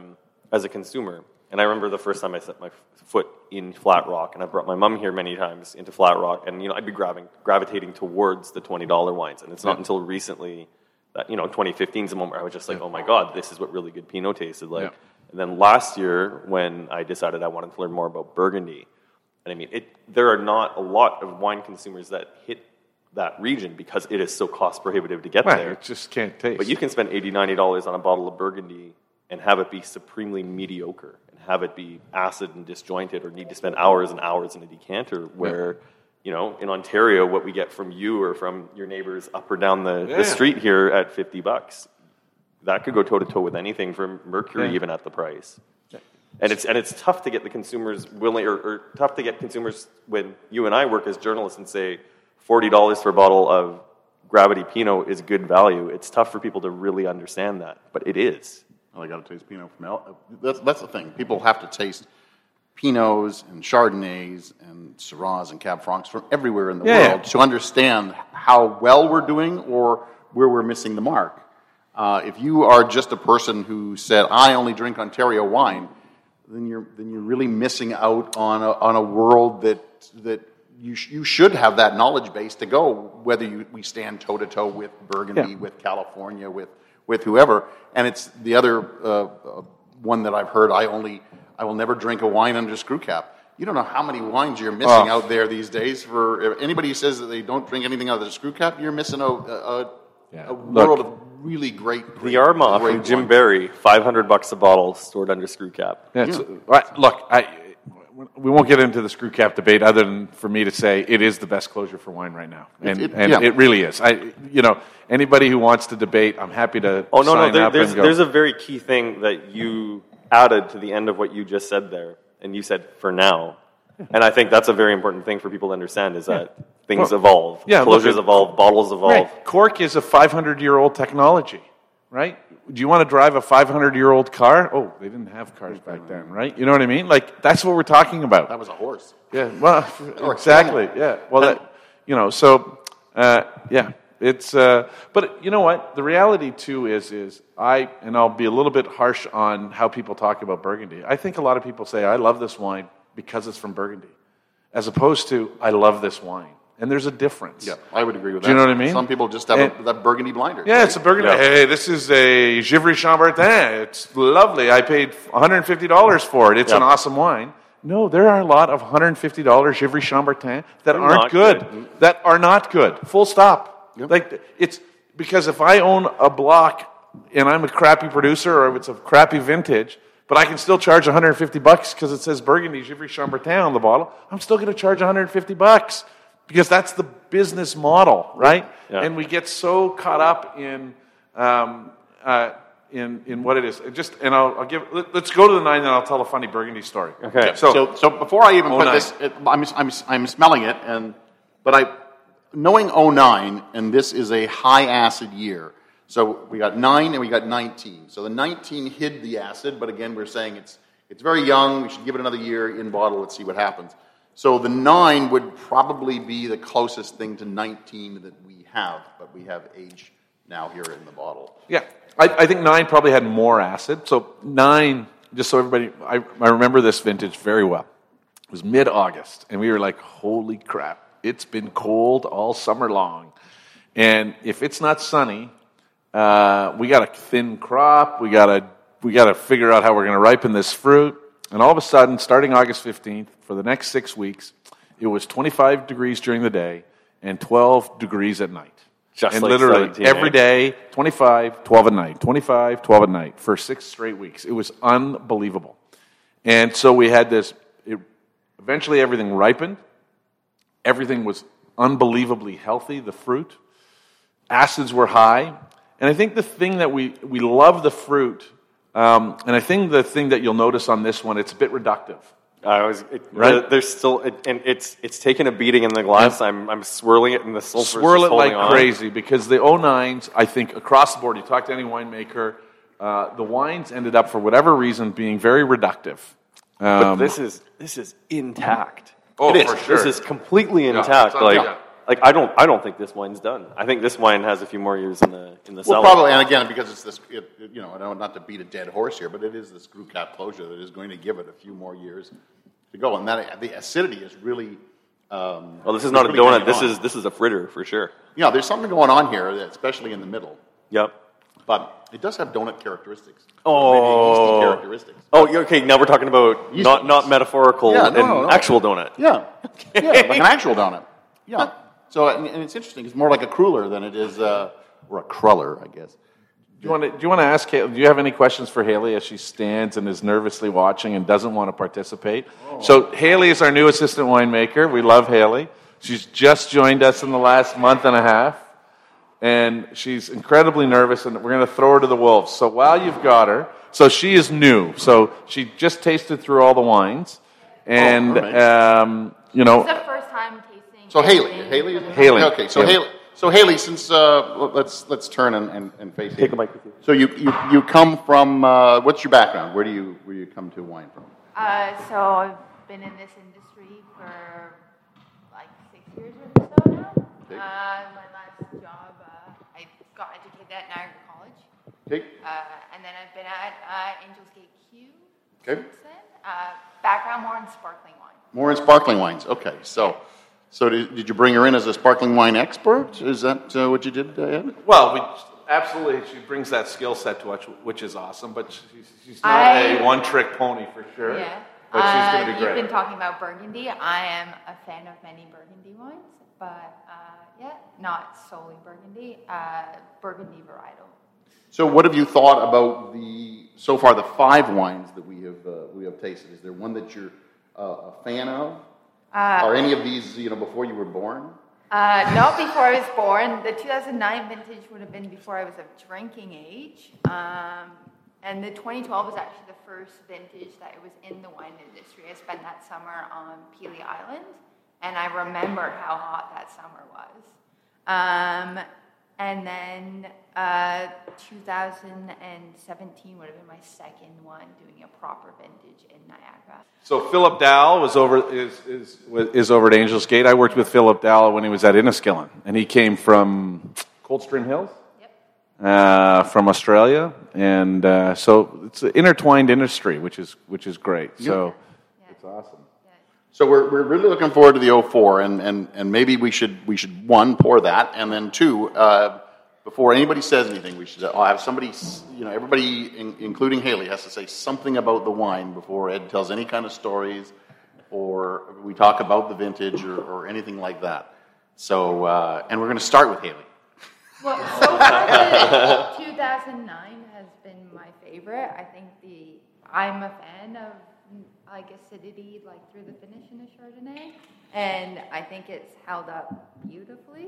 as a consumer, and I remember the first time I set my foot in Flat Rock, and I brought my mom here many times into Flat Rock, and you know I'd be grabbing, gravitating towards the twenty dollar wines, and it's not until recently that you know 2015 is the moment where I was just like, oh my god, this is what really good Pinot tasted like. Yeah. And then last year when I decided I wanted to learn more about Burgundy, and I mean, it, there are not a lot of wine consumers that hit that region because it is so cost prohibitive to get Well, there. it just can't taste. But you can spend $80, $90 on a bottle of Burgundy and have it be supremely mediocre have it be acid and disjointed or need to spend hours and hours in a decanter where, you know, in Ontario, what we get from you or from your neighbors up or down the, Yeah. the street here at 50 bucks, that could go toe to toe with anything from Mercurey Yeah. even at the price. And it's, and it's tough to get the consumers willing, or, or tough to get consumers when you and I work as journalists and say $40 for a bottle of Gravity Pinot is good value. It's tough for people to really understand that, but it is. Well, I got to taste Pinot from El. That's, that's the thing. People have to taste Pinots and Chardonnays and Syrahs and Cab Francs from everywhere in the Yeah, world yeah. to understand how well we're doing or where we're missing the mark. Uh, if you are just a person who said, "I only drink Ontario wine," then you're then you're really missing out on a, on a world that that you sh- you should have that knowledge base to go whether you, we stand toe to toe with Burgundy, Yeah. with California, with with whoever. And it's the other uh, uh, one that I've heard. I only I will never drink a wine under screw cap. You don't know how many wines you're missing Oh. out there these days. For anybody who says that they don't drink anything out of the screw cap, you're missing a, a, Yeah. a Look. world of really great. great The Armagh great from Jim wines. Barry, 500 bucks a bottle, stored under screw cap. Yeah, it's- right, look, I, we won't get into the screw cap debate other than for me to say it is the best closure for wine right now. And, it- and yeah. it really is. I, you know, anybody who wants to debate, I'm happy to Oh, no, no, there, there's, there's a very key thing that you added to the end of what you just said there, and you said for now. And I think that's a very important thing for people to understand is that things Well, evolve. yeah, Closures evolve, bottles evolve. Right. Cork is a 500 year old technology, right? Do you want to drive a 500 year old car? Oh, they didn't have cars back then, right? You know what I mean? Like, that's what we're talking about. That was a horse. Yeah, well, exactly. Yeah, well, that, you know, so uh, yeah, it's. Uh, but you know what? The reality too is, is I and I'll be a little bit harsh on how people talk about Burgundy. I think a lot of people say I love this wine because it's from Burgundy, as opposed to I love this wine, and there's a difference. Yeah, I would agree with Do that. you know what I mean? Some people just have a, that burgundy blinder. Yeah, it's a Burgundy. Yeah. Hey, this is a Gevrey Chambertin. It's lovely. I paid $150 for it. It's an awesome wine. No, there are a lot of $150 Gevrey Chambertin that aren't not good. good. That are not good. Full stop. Like it's because if I own a block and I'm a crappy producer or it's a crappy vintage, but I can still charge 150 bucks because it says Burgundy Gevrey Chambertin on the bottle, I'm still going to charge 150 bucks because that's the business model, right? Yeah. And we get so caught up in um, uh, in in what it is. It Just and I'll, I'll give. Let, us go to the nine, and I'll tell a funny Burgundy story. Okay. So, so, so before I even put this, it, I'm, I'm, I'm smelling it, and but I, knowing 09, and this is a high acid year. So we got nine and we got 19. So the 19 hid the acid, but again, we're saying it's it's very young. We should give it another year in bottle. Let's see what happens. So the nine would probably be the closest thing to 19 that we have, but we have age now here in the bottle. yeah, I, I think nine probably had more acid. So nine, just so everybody, I, I remember this vintage very well. It was mid August, and we were like, "Holy crap! It's been cold all summer long, and if it's not sunny, uh, we got a thin crop. We got to we got to figure out how we're going to ripen this fruit." And all of a sudden, starting August fifteenth, for the next six weeks, it was twenty five degrees during the day and twelve degrees at night. Just and like literally 17, every eh? 25, 12 at night, 25, 12 at night for six straight weeks. It was unbelievable. And so we had this, it, eventually everything ripened. Everything was unbelievably healthy, the fruit. Acids were high. And I think the thing that we, we love the fruit, um, and I think the thing that you'll notice on this one, it's a bit reductive. I was it, Right? the- there's still it, and it's it's taken a beating in the glass. I'm I'm swirling it in the sulfur. swirl it like crazy because the 09s, I think, across the board, you talk to any winemaker, uh, the wines ended up, for whatever reason, being very reductive. But Um, this is this is intact. Oh, It is. for sure. This is completely intact. on- like yeah. Like I don't I don't think this wine's done. I think this wine has a few more years in the in the Well, cellar. probably, and again, because it's this, it, you know, I don't not to beat a dead horse here, but it is this screw cap closure that is going to give it a few more years to go, and that the acidity is really. Um, Well, this is not a donut. This on. is this is a fritter for sure. know, there's something going on here, especially in the middle, Yep. but it does have donut characteristics. Oh. Characteristics. Oh, okay. Now we're talking about Yeast not not metaphorical Yeah, and no, no. actual donut. Yeah, yeah, like an actual donut. Yeah. So, and, and it's interesting. It's more like a cruller than it is, uh, or a cruller, I guess. do you want to do you want to ask? Haley, do you have any questions for Haley as she stands and is nervously watching and doesn't want to participate? So Haley is our new assistant winemaker. We love Haley. She's just joined us in the last month and a half, and she's incredibly nervous. And we're going to throw her to the wolves. So while you've got her, so she is new. So she just tasted through all the wines, and Oh, um, you know, It's the first time tasting. So Haley, Haley, from Haley. Okay, so Yeah. Haley, so Haley, since uh, let's let's turn and, and, and face Take it. a mic with you. So you, you you come from uh, what's your background? Where do you where do you come to wine from? Uh, so I've been in this industry for like six years or so now. Okay. Uh, my last job, uh, I got educated at Niagara College, Okay, uh, and then I've been at uh, Angels Gate Q Okay. since then. Uh, background more in sparkling wine. more in sparkling wines. Okay, so so did, did you bring her in as a sparkling wine expert? Is that uh, what you did, uh, Ed? Well, we, absolutely, she brings that skill set to us, which is awesome. But she's, she's not I- a one-trick pony for sure. Yeah. But she's Uh, going to be great You've been talking about Burgundy. I am a fan of many Burgundy wines, but uh, yeah, not solely Burgundy. Uh, Burgundy varietal. So what have you thought about the so far the five wines that we have uh, we have tasted? Is there one that you're uh, a fan of? Are any of these you know before you were born? Uh, not before I was born. The 2009 vintage would have been before I was of drinking age. Um, and the 2012 was actually the first vintage that it was in the wine industry. I spent that summer on Pelee Island, and I remember how hot that summer was. Um, and then uh, 2017 would have been my second one doing a proper vintage in Niagara. So Philip Dow was over is, is is over at Angels Gate. I worked with Philip Dow when he was at Inniskillin, and he came from Coldstream Hills, Yep. uh, from Australia, and uh, so it's an intertwined industry, which is which is great. So it's awesome. So we're, we're really looking forward to the 04, and, and, and maybe we should we should one pour that, and then two, uh, before anybody says anything, we should have somebody, you know, everybody, in, including Haley, has to say something about the wine before Ed tells any kind of stories, or we talk about the vintage or, or anything like that. So, uh, and we're going to start with Haley. Well, so far 2009 has been my favorite. I think the I'm a fan of like acidity like through the finish in a Chardonnay, and I think it's held up beautifully.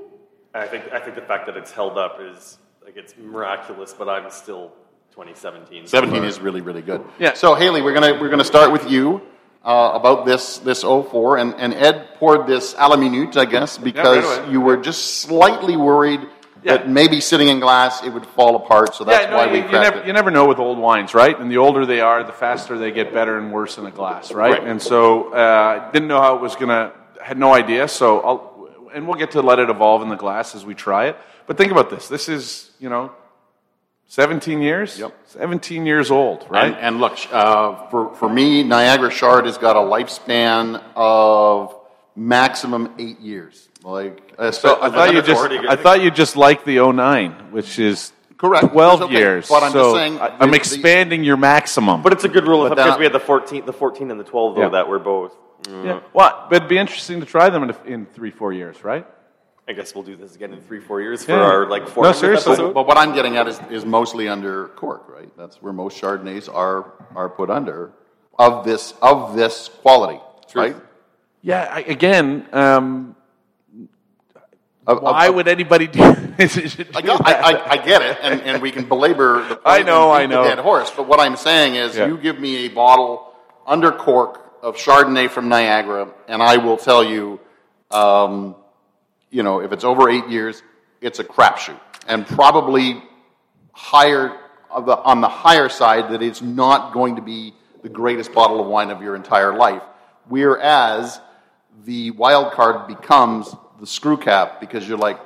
I think I think the fact that it's held up is like it's miraculous, but I'm still 2017. 17 is really really good. Yeah. So Haley, we're gonna we're gonna start with you uh, about this this 04, and, and Ed poured this a la minute, I guess, because away. you were just slightly worried Yeah. that maybe sitting in glass it would fall apart. So that's yeah, no, why you, we you cracked never, it. you never know with old wines, right? And the older they are, the faster they get better and worse in a glass, right? Right. And so uh, didn't know how it was gonna, had no idea. So I'll, and we'll get to let it evolve in the glass as we try it. But think about this. This is, you know, 17 years. Yep. 17 years old, right? And, and look, uh, for, for me, Niagara Shard has got a lifespan of maximum eight years. Like, uh, so I thought you just. I thought you just liked the 09, which is Correct. 12 okay. years. But I'm so just saying I- the- I'm the- expanding your maximum. But it's a good rule of thumb because we had the 14, the 14 and the 12 though Yeah. that were both. mm, yeah. Well, but it'd be interesting to try them in, in three, four years, right? I guess we'll do this again in three, four years for Yeah. our like No, seriously. episode. But what I'm getting at is, is mostly under cork, right? That's where most Chardonnays are are put under of this of this quality, right? Yeah, I, again, um, Of- of- why of- would anybody do, I, do got- I, I, I get it, and, and we can belabor the point I know, and I beat the know. dead horse. But what I'm saying is, Yeah. you give me a bottle under cork of Chardonnay from Niagara, and I will tell you, um, you know, if it's over eight years, it's a crapshoot, and probably higher on the higher side that it's not going to be the greatest bottle of wine of your entire life. Whereas the wild card becomes the screw cap because you're like,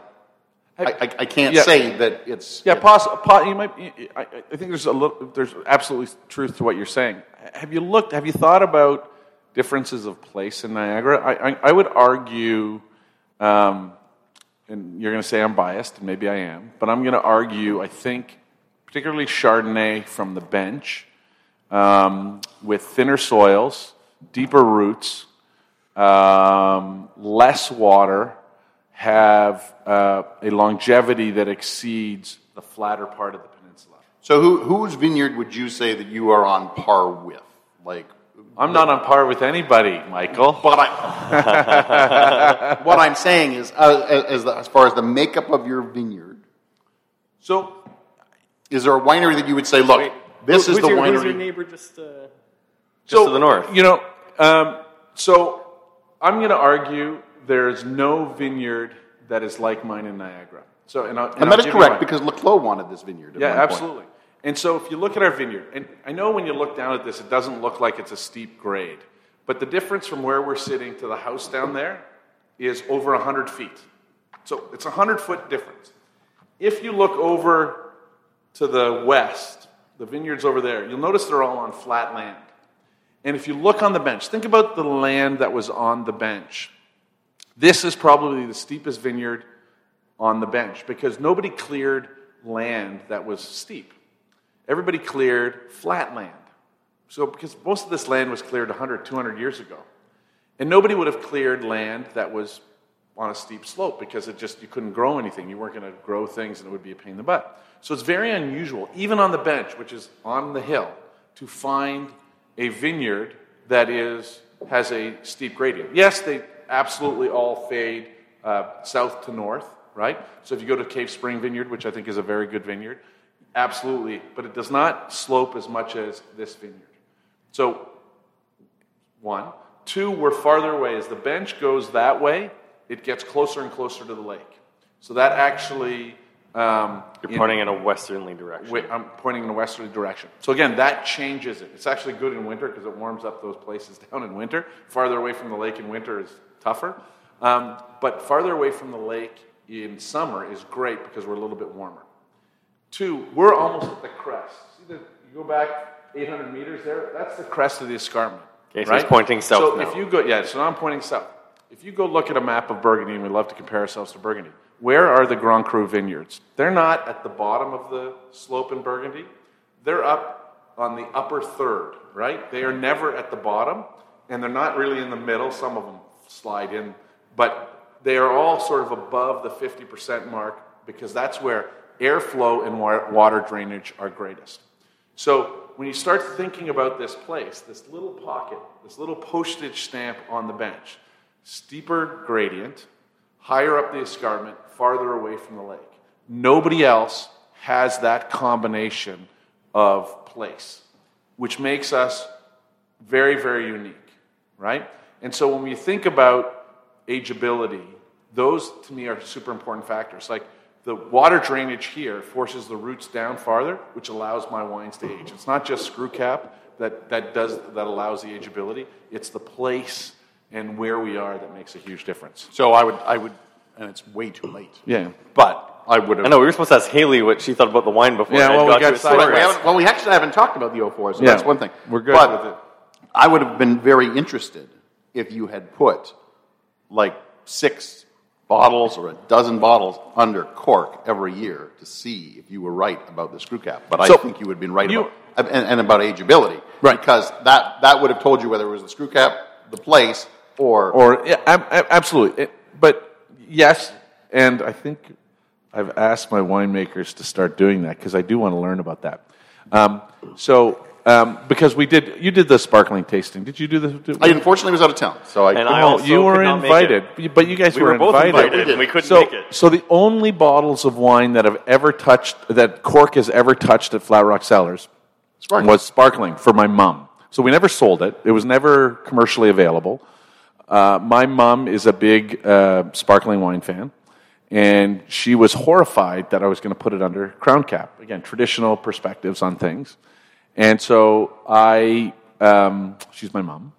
I, I, I can't Yeah. say that it's Yeah, pos, po, you might. I, I think there's a little. There's absolutely truth to what you're saying. Have you looked? Have you thought about differences of place in Niagara? I, I, I would argue, um, and you're going to say I'm biased, and maybe I am, but I'm going to argue. I think, particularly Chardonnay from the bench, um, with thinner soils, deeper roots, um, less water, have uh, a longevity that exceeds the flatter part of the peninsula. So who, whose vineyard would you say that you are on par with? Like, I'm not on par with anybody, Michael. but I, what I'm saying is, uh, as, as far as the makeup of your vineyard, So, is there a winery that you would say, look, this Who- is who's the your, winery? Who's your neighbor just, uh, just so to the north? You know, um, so I'm going to argue there is no vineyard that is like mine in Niagara. So, and, I'll, and and that is correct because Le Clos wanted this vineyard. Yeah, one point. absolutely. And so if you look at our vineyard, and I know when you look down at this, it doesn't look like it's a steep grade, but the difference from where we're sitting to the house down there is over 100 feet. So it's a 100 foot difference. If you look over to the west, the vineyards over there, you'll notice they're all on flat land. And if you look on the bench, think about the land that was on the bench. This is probably the steepest vineyard on the bench because nobody cleared land that was steep. Everybody cleared flat land. So, because most of this land was cleared 100, 200 years ago. And nobody would have cleared land that was on a steep slope because it just, you couldn't grow anything. You weren't going to grow things and it would be a pain in the butt. So it's very unusual, even on the bench, which is on the hill, to find a vineyard that is, has a steep gradient. Yes, they absolutely all fade uh, south to north, right? So if you go to Cave Spring Vineyard, which I think is a very good vineyard, absolutely, but it does not slope as much as this vineyard. So, one. Two, we're farther away. As the bench goes that way, it gets closer and closer to the lake. So that actually. Um, You're in- pointing in a westerly direction. Wait, I'm pointing in a westerly direction. So again, that changes it. It's actually good in winter because it warms up those places down in winter. Farther away from the lake in winter is tougher. Um, but farther away from the lake in summer is great because we're a little bit warmer. Two, we're almost at the crest. See the, you go back 800 meters there? That's the crest of the escarpment. Okay, so right? he's pointing south So now. if you go, yeah, so now I'm pointing south. If you go look at a map of Burgundy, and we love to compare ourselves to Burgundy, where are the Grand Cru vineyards? They're not at the bottom of the slope in Burgundy. They're up on the upper third, right? They are never at the bottom, and they're not really in the middle. Some of them slide in, but they are all sort of above the 50% mark because that's where airflow and water drainage are greatest. So when you start thinking about this place, this little pocket, this little postage stamp on the bench, steeper gradient, higher up the escarpment, farther away from the lake. Nobody else has that combination of place, which makes us very, very unique, right? And so when we think about ageability, those to me are super important factors. Like the water drainage here forces the roots down farther, which allows my wines to age. It's not just screw cap that, that does that allows the ageability. It's the place and where we are that makes a huge difference. So I would, I would, and it's way too late. Yeah. But I would have. I know we were supposed to ask Haley what she thought about the wine before. Yeah, well, we got got you a sidetracked. story. We well, we actually haven't talked about the 04, so Yeah, that's one thing. we're good But with it. I would have been very interested if you had put like six bottles or a dozen bottles under cork every year to see if you were right about the screw cap. But So, I think you would have been right you- about and, and about ageability, Right. Because that that would have told you whether it was the screw cap, the place, or Or yeah, ab- ab- absolutely. It- but yes, And I think I've asked my winemakers to start doing that because I do want to learn about that. Um, so, um, because we did, you did the sparkling tasting. Did you do the? I unfortunately was out of town, so I. And I also you were could not make invited, it. but you guys We were, were both invited, We and we couldn't so, make it. so the only bottles of wine that have ever touched that Cork has ever touched at Flat Rock Cellars Sparkling. was sparkling for my mom. So we never sold it. It was never commercially available. Uh, my mom is a big uh, sparkling wine fan, and she was horrified that I was going to put it under Crown Cap. Again, traditional perspectives on things. And so I, um, she's my mom.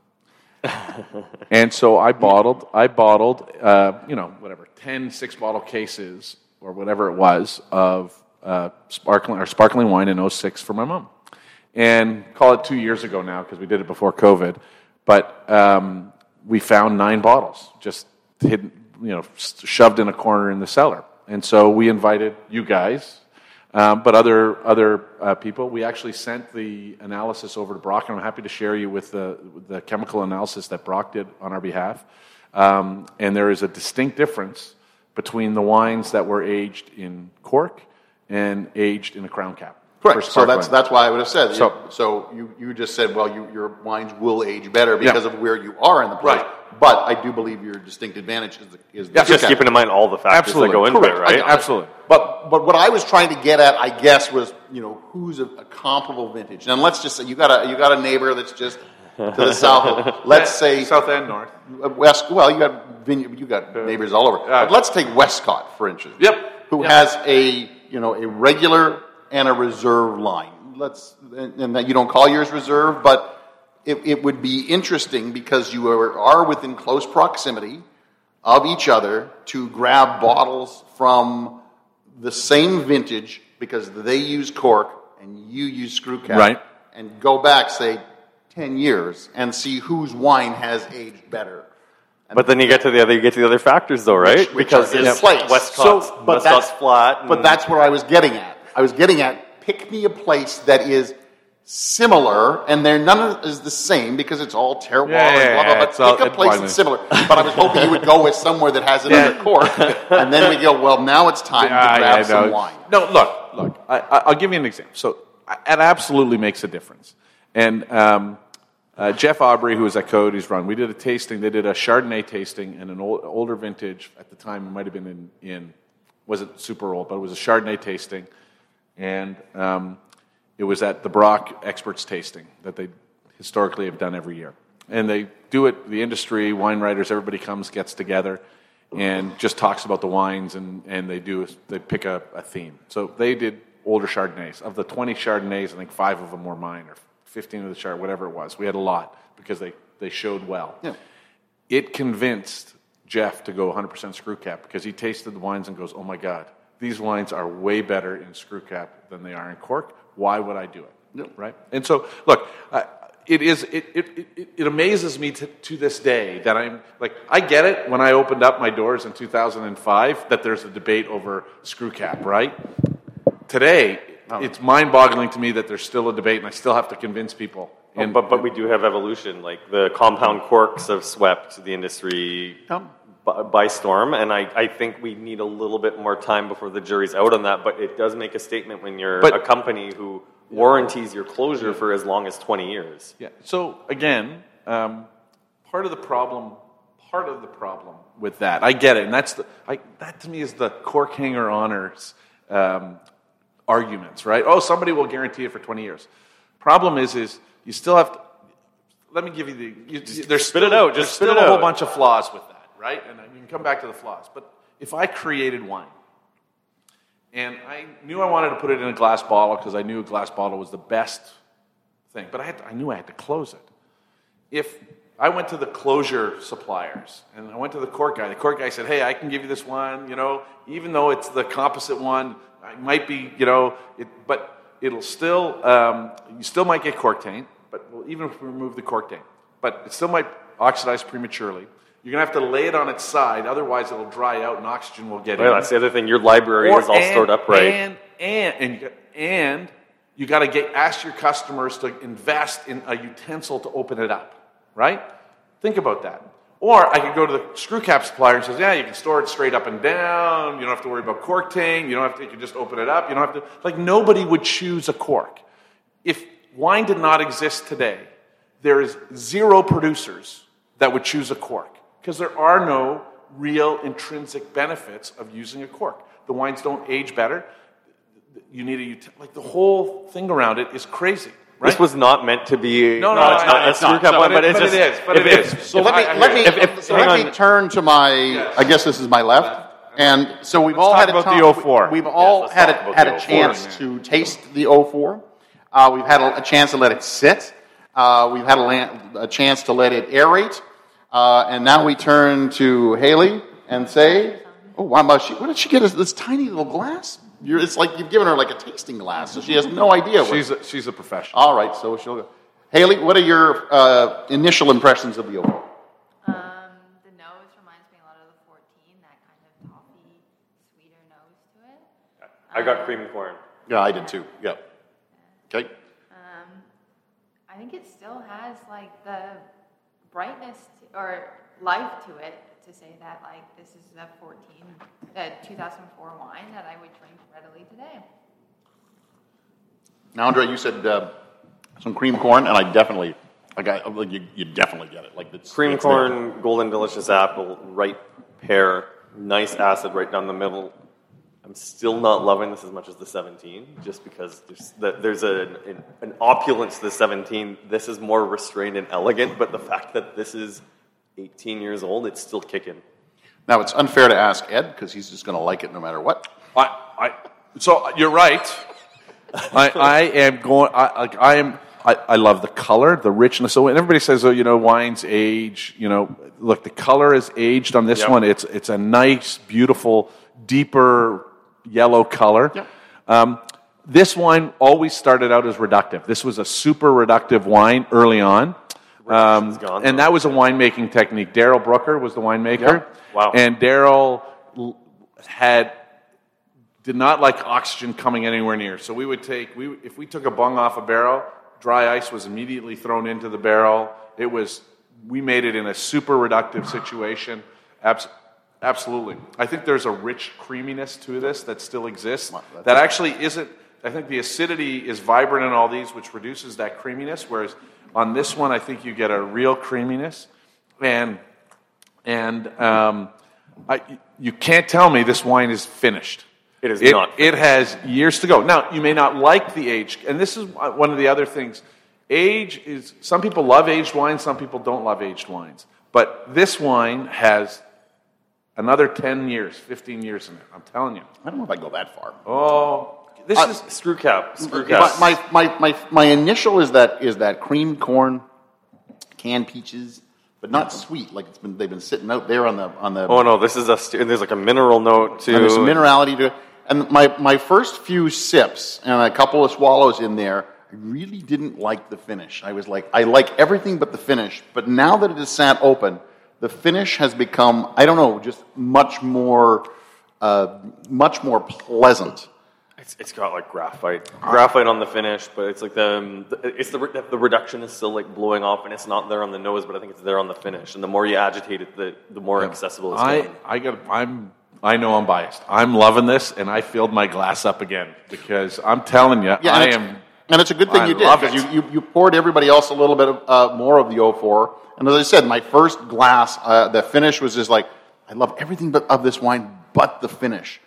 and so I bottled, I bottled, uh, you know, whatever, 10 six bottle cases or whatever it was of uh, sparkling or sparkling wine in 06 for my mom. And call it two years ago now because we did it before COVID. But um, we found nine bottles just hidden, you know, shoved in a corner in the cellar. And so we invited you guys, um, but other other uh, people. We actually sent the analysis over to Brock, and I'm happy to share you with the the chemical analysis that Brock did on our behalf. Um, and there is a distinct difference between the wines that were aged in cork and aged in a crown cap. For Correct. So that's sparkling. that's why I would have said. So- So, so you, you just said, well, you, your wines will age better because of where you are in the place. Right. But I do believe your distinct advantage is the, is the Yeah, Just keeping in mind all the factors Absolutely. that go into Correct. it, right? I- I- Absolutely. But but what I was trying to get at, I guess, was you know who's a, a comparable vintage. And let's just say you got a you got a neighbor that's just to the south. Let's say south and north. West. Well, you got vineyard, you got neighbors all over. but let's take Westcott for instance. Yep. Who Yep. has a you know a regular and a reserve line. Let's and, and that you don't call yours reserve, but it, it would be interesting because you are, are within close proximity of each other to grab bottles from the same vintage because they use cork and you use screw cap. Right. And go back, say, 10 years and see whose wine has aged better. But then you get to the other, you get to the other factors, though, right? Which- which because are in there's place. Westcott's, So, but Westcott's that's- flat. But that's where I was getting at. I was getting at pick me a place that is similar, and they're none of is the same because it's all terroir Yeah, yeah, and blah blah. yeah, blah. it's But all- pick a place that's similar. But I was hoping you would go with somewhere that has it Yeah. cork, and then we go. Well, now it's time Ah, to grab yeah, some no. wine. No, look, look. I, I- I'll give you an example. So it absolutely makes a difference. And um, uh, Jeff Aubry, who was at Coyote's Run, we did a tasting. They did a Chardonnay tasting and an old, older vintage. At the time, it might have been in, in wasn't super old, but it was a Chardonnay tasting, and um, it was at the Brock Experts Tasting that they historically have done every year. And they do it. The industry, wine writers, everybody comes, gets together, and just talks about the wines, and, and they do they pick a, a theme. So they did older Chardonnays. Of the twenty Chardonnays, I think five of them were mine, or fifteen of the Chard, whatever it was. We had a lot because they they showed well. Yeah. It convinced Jeff to go 100% screw cap because he tasted the wines and goes, "Oh my God, these wines are way better in screw cap than they are in cork. Why would I do it?" Right. And so, look, uh, it is it, it, it, it amazes me to, to this day that I'm like I get it when I opened up my doors in 2005 that there's a debate over screw cap, right? Today, it's mind-boggling to me that there's still a debate, and I still have to convince people. Oh, but but we do have evolution. Like the compound corks have swept the industry by, by storm, and I, I think we need a little bit more time before the jury's out on that. But it does make a statement when you're But- a company who warranties your closure for as long as twenty years. Yeah. So again, um, part of the problem, part of the problem with that, I get it, and that's the, I, that to me is the cork hanger honors um, arguments, right? Oh, somebody will guarantee it for twenty years. Problem is, is you still have to. Let me give you the. You, there's spit it out, just spit still it a whole bunch of flaws with right? And we can come back to the flaws. But if I created wine and I knew I wanted to put it in a glass bottle because I knew a glass bottle was the best thing, but I, to, I knew I had to close it. If I went to the closure suppliers and I went to the cork guy, the cork guy said, "Hey, I can give you this one. You know, even though it's the composite one, it might be, you know, it, but it'll still, um, you still might get cork taint. But even if we remove the cork taint, but it still might oxidize prematurely. You're gonna have to lay it on its side, otherwise it'll dry out and oxygen will get in. Well, in. that's the other thing. Your library Or- is all and- stored up right. And and and you got, and you got to get ask your customers to invest in a utensil to open it up, right? Think about that. Or I could go to the screw cap supplier and says, yeah, you can store it straight up and down. You don't have to worry about cork taint. You don't have to, you can just open it up. You don't have to, like nobody would choose a cork. If wine did not exist today, there is zero producers that would choose a cork because there are no real intrinsic benefits of using a cork. The wines don't age better. You need a, uti- like the whole thing around it is crazy. Right? This was not meant to be. No, no, it's not it's not. So one, it- but it's but it just. is, but if- it is. So let me I- I let me. If- if- so let me turn to my. I guess this is my left. And so we've Let's all had a about time- the 04. We've all let's had a, had a 04, chance to taste the 04. Uh, we've had a, a chance to let it sit. Uh, we've had a, a chance to let it aerate. Uh, and now we turn to Haley and say, "Oh, wow, wow, she, what did she get? Us this tiny little glass? You're, it's like you've given her like a tasting glass, so she has no idea. What, She's a, she's a professional. all right, so she'll go. Haley, what are your uh, initial impressions of the 04? Um, the nose reminds me a lot of the 14, that kind of toffee, sweeter nose to it. I got cream corn. Yeah, I did too. Yeah. Okay. Um, I think it still has like the brightness to, or life to it to say that like this is the 14, uh, 2004 wine that I would drink readily today. Now, Andre, you said uh, some cream corn, and I definitely, I got, like, you, you definitely get it. Like it's Cream it's there. corn, golden delicious apple, ripe pear, nice acid right down the middle. I'm still not loving this as much as the 17, just because there's, the, there's a, an, an opulence to the 17. This is more restrained and elegant, but the fact that this is 18 years old, it's still kicking. Now, it's unfair to ask Ed because he's just going to like it no matter what. I, I, so you're right. I, I am going. I, like, I am. I, I love the color, the richness. So, and everybody says, "Oh, you know, wines age." You know, look, the color is aged on this Yep. one. It's it's a nice, beautiful, deeper yellow color. Yep. Um, this wine always started out as reductive. This was a super reductive wine early on. Um, gone, and that was a winemaking technique. Darryl Brooker was the winemaker. Yep. Wow. And Darryl had did not like oxygen coming anywhere near. So we would take we if we took a bung off a barrel, dry ice was immediately thrown into the barrel. It was we made it in a super reductive situation. Abs- absolutely. I think there's a rich creaminess to this that still exists. That actually isn't I think the acidity is vibrant in all these, which reduces that creaminess, whereas on this one I think you get a real creaminess. And and um, I, you can't tell me this wine is finished. It is it, not It has years to go. Now, you may not like the age, and this is one of the other things. Age is, some people love aged wines, some people don't love aged wines. But this wine has another 10 years, 15 years in it. I'm telling you. I don't know if I go that far. Oh, this Uh, is. Screw cap. Screw cap. My, my, my, my, my initial is that is that cream corn, canned peaches, but not sweet. Like it's been they've been sitting out there on the on the. oh no, this is a. st- And there's like a mineral note too. and there's some minerality to it. And my, my first few sips and a couple of swallows in there, I really didn't like the finish. I was like, I like everything but the finish. But now that it is sat open, the finish has become, I don't know, just much more, uh, much more pleasant. It's, it's got like graphite, graphite on the finish, but it's like the, the it's the the reduction is still like blowing off, and it's not there on the nose, but I think it's there on the finish. And the more you agitate it, the the more accessible it's I, getting. I got. I'm. I know I'm biased. I'm loving this, and I filled my glass up again because I'm telling you, Yeah, I and it's, am. And it's a good thing I you did because you, you, you poured everybody else a little bit of, uh, more of the O4, And as I said, my first glass, uh, the finish was just like, I love everything but of this wine but the finish.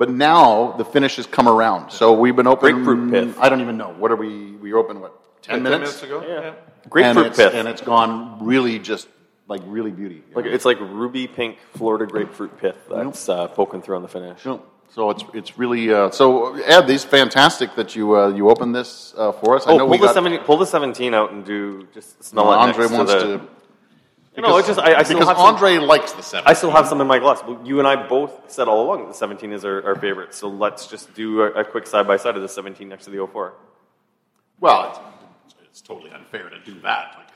But now the finish has come around. So we've been open. Grapefruit pith. I don't even know. What are we? We open what? Ten, minutes. ago. Yeah. And Grapefruit it's, pith. and it's gone really just like really beauty. like it's like ruby pink Florida grapefruit pith that's uh, poking through on the finish. No. So it's it's really uh, so Ed. These fantastic that you uh, you opened this uh, for us. I Oh, know pull we the got, seventeen, pull the seventeen out and do just smell it Andre next wants to to. You know, it's just I, I still because have some, Andre likes the seven. I still have some in my glass. You and I both said all along that the 17 is our, our favorite. So let's just do a, a quick side by side of the 17 next to the 04. Well, it's, it's totally unfair to do that. Like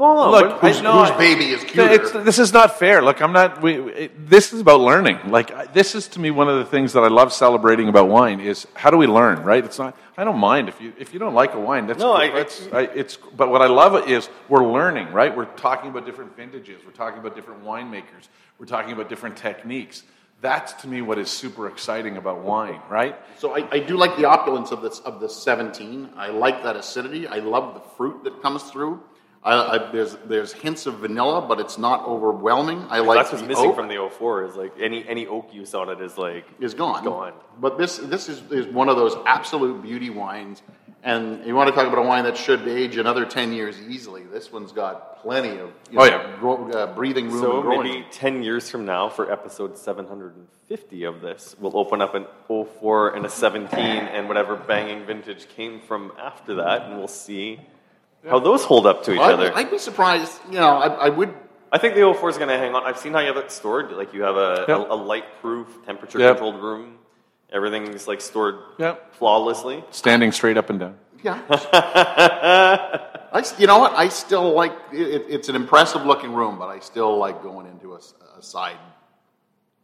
Well, no, Look, I, no, whose baby is cuter? It's, this is not fair. Look, I'm not. We, it, this is about learning. Like I- this is to me one of the things that I love celebrating about wine is how do we learn, right? It's not. I don't mind if you if you don't like a wine. That's No, I- that's I, it's. But what I love is we're learning, right? We're talking about different vintages. We're talking about different winemakers. We're talking about different techniques. That's to me what is super exciting about wine, right? So I, I do like the opulence of this of the 17. I like that acidity. I love the fruit that comes through. I, I, there's there's hints of vanilla, but it's not overwhelming. I like that's what's missing oak from the 04 is like any any oak use on it is like is gone. Gone. But this this is, is one of those absolute beauty wines. And you want to talk about a wine that should age another 10 years easily. This one's got plenty of Oh, know, yeah. grow, uh, breathing room So and growing. maybe 10 years from now, for episode 750 of this, we'll open up an 04 and a 17 and whatever banging vintage came from after that, and we'll see how those hold up to each I'd, other. I'd be surprised. You know, I, I would I think the O4 is going to hang on. I've seen how you have it stored. Like you have a, Yep. a, a light proof, temperature Yep. controlled room. Everything's like stored Yep. flawlessly. Standing straight up and down. Yeah. I, s- you know what? I still like it, it's an impressive looking room, but I still like going into a, s- a side.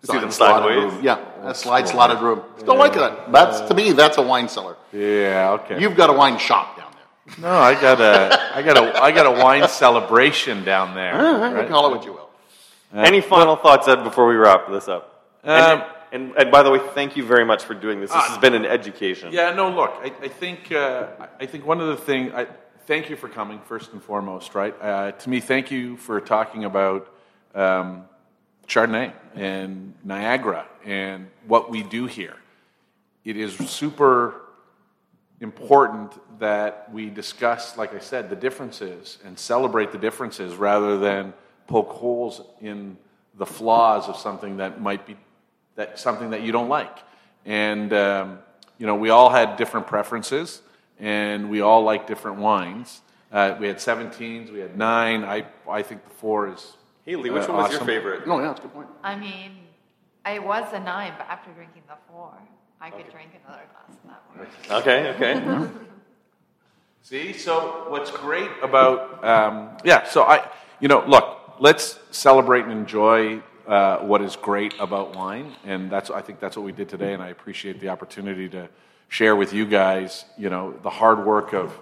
See them slotted sideways? room. Yeah, a slide slotted room. Still like that. That's to me. That's a wine cellar. Yeah. Okay. You've got a wine shop down there. No, I got a I got a I got a wine celebration down there. All right, right? Call it what you will. Any final thoughts, Ed, before we wrap this up? Um, and, and, and by the way, thank you very much for doing this. This has been an education. Yeah, no, look, I, I think uh, I think one of the things. I thank you for coming first and foremost, right? Uh, to me, thank you for talking about um, Chardonnay and Niagara and what we do here. It is super important that we discuss, like I said, the differences and celebrate the differences rather than poke holes in the flaws of something that might be that something that you don't like. And um, you know, we all had different preferences, and we all like different wines. Uh, we had 17s, we had nine. I I think the four is. Haley, which uh, one was your favorite? No, yeah, that's a good point. I mean, I was a nine, but after drinking the four, I could drink another glass of that one. Okay, okay. See, so what's great about um, yeah, so I, you know, look, let's celebrate and enjoy uh, what is great about wine, and that's I think that's what we did today, and I appreciate the opportunity to share with you guys, you know, the hard work of,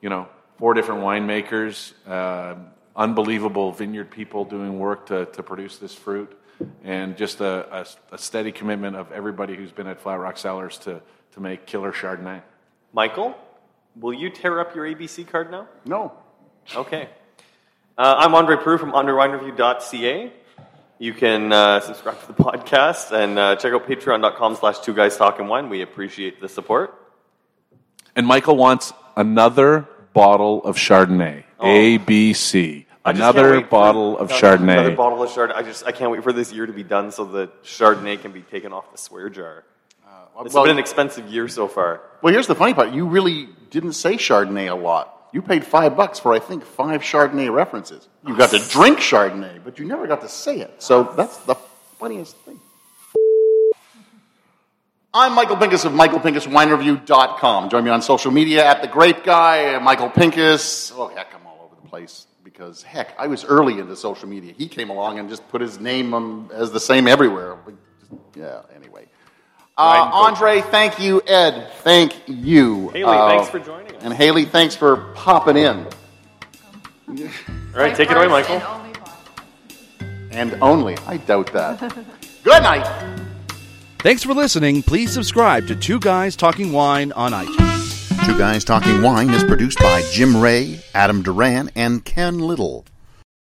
you know, four different winemakers, uh, unbelievable vineyard people doing work to to produce this fruit, and just a, a, a steady commitment of everybody who's been at Flat Rock Cellars to to make killer Chardonnay. Michael, will you tear up your ABC card now? No. Okay. Uh, I'm Andre Proulx from underwinereview.ca. You can uh, subscribe to the podcast and uh, check out patreon.com slash two guys talking wine. We appreciate the support. And Michael wants another bottle of Chardonnay. A, B, C. Oh. I just can't Another wait for- bottle of another- Chardonnay. Another bottle of Chardonnay. I just I can't wait for this year to be done so that Chardonnay can be taken off the swear jar. Uh, it's well- been an expensive year so far. Well, here's the funny part. You really didn't say Chardonnay a lot. You paid five bucks for, I think, five Chardonnay references. You got to drink Chardonnay, but you never got to say it. So that's the funniest thing. I'm Michael Pinkus of MichaelPinkusWineReview.com. Join me on social media at The Grape Guy, Michael Pinkus. Oh, heck, I'm all over the place because, heck, I was early into social media. He came along and just put his name um, as the same everywhere. Yeah, anyway. Uh, Andre, thank you. Ed, thank you. Haley, Uh, thanks for joining us. And Haley, thanks for popping in. All right, take it away, First Michael. and only. And only. I doubt that. Good night. Thanks for listening. Please subscribe to Two Guys Talking Wine on iTunes. Two Guys Talking Wine is produced by Jim Ray, Adam Duran, and Ken Little.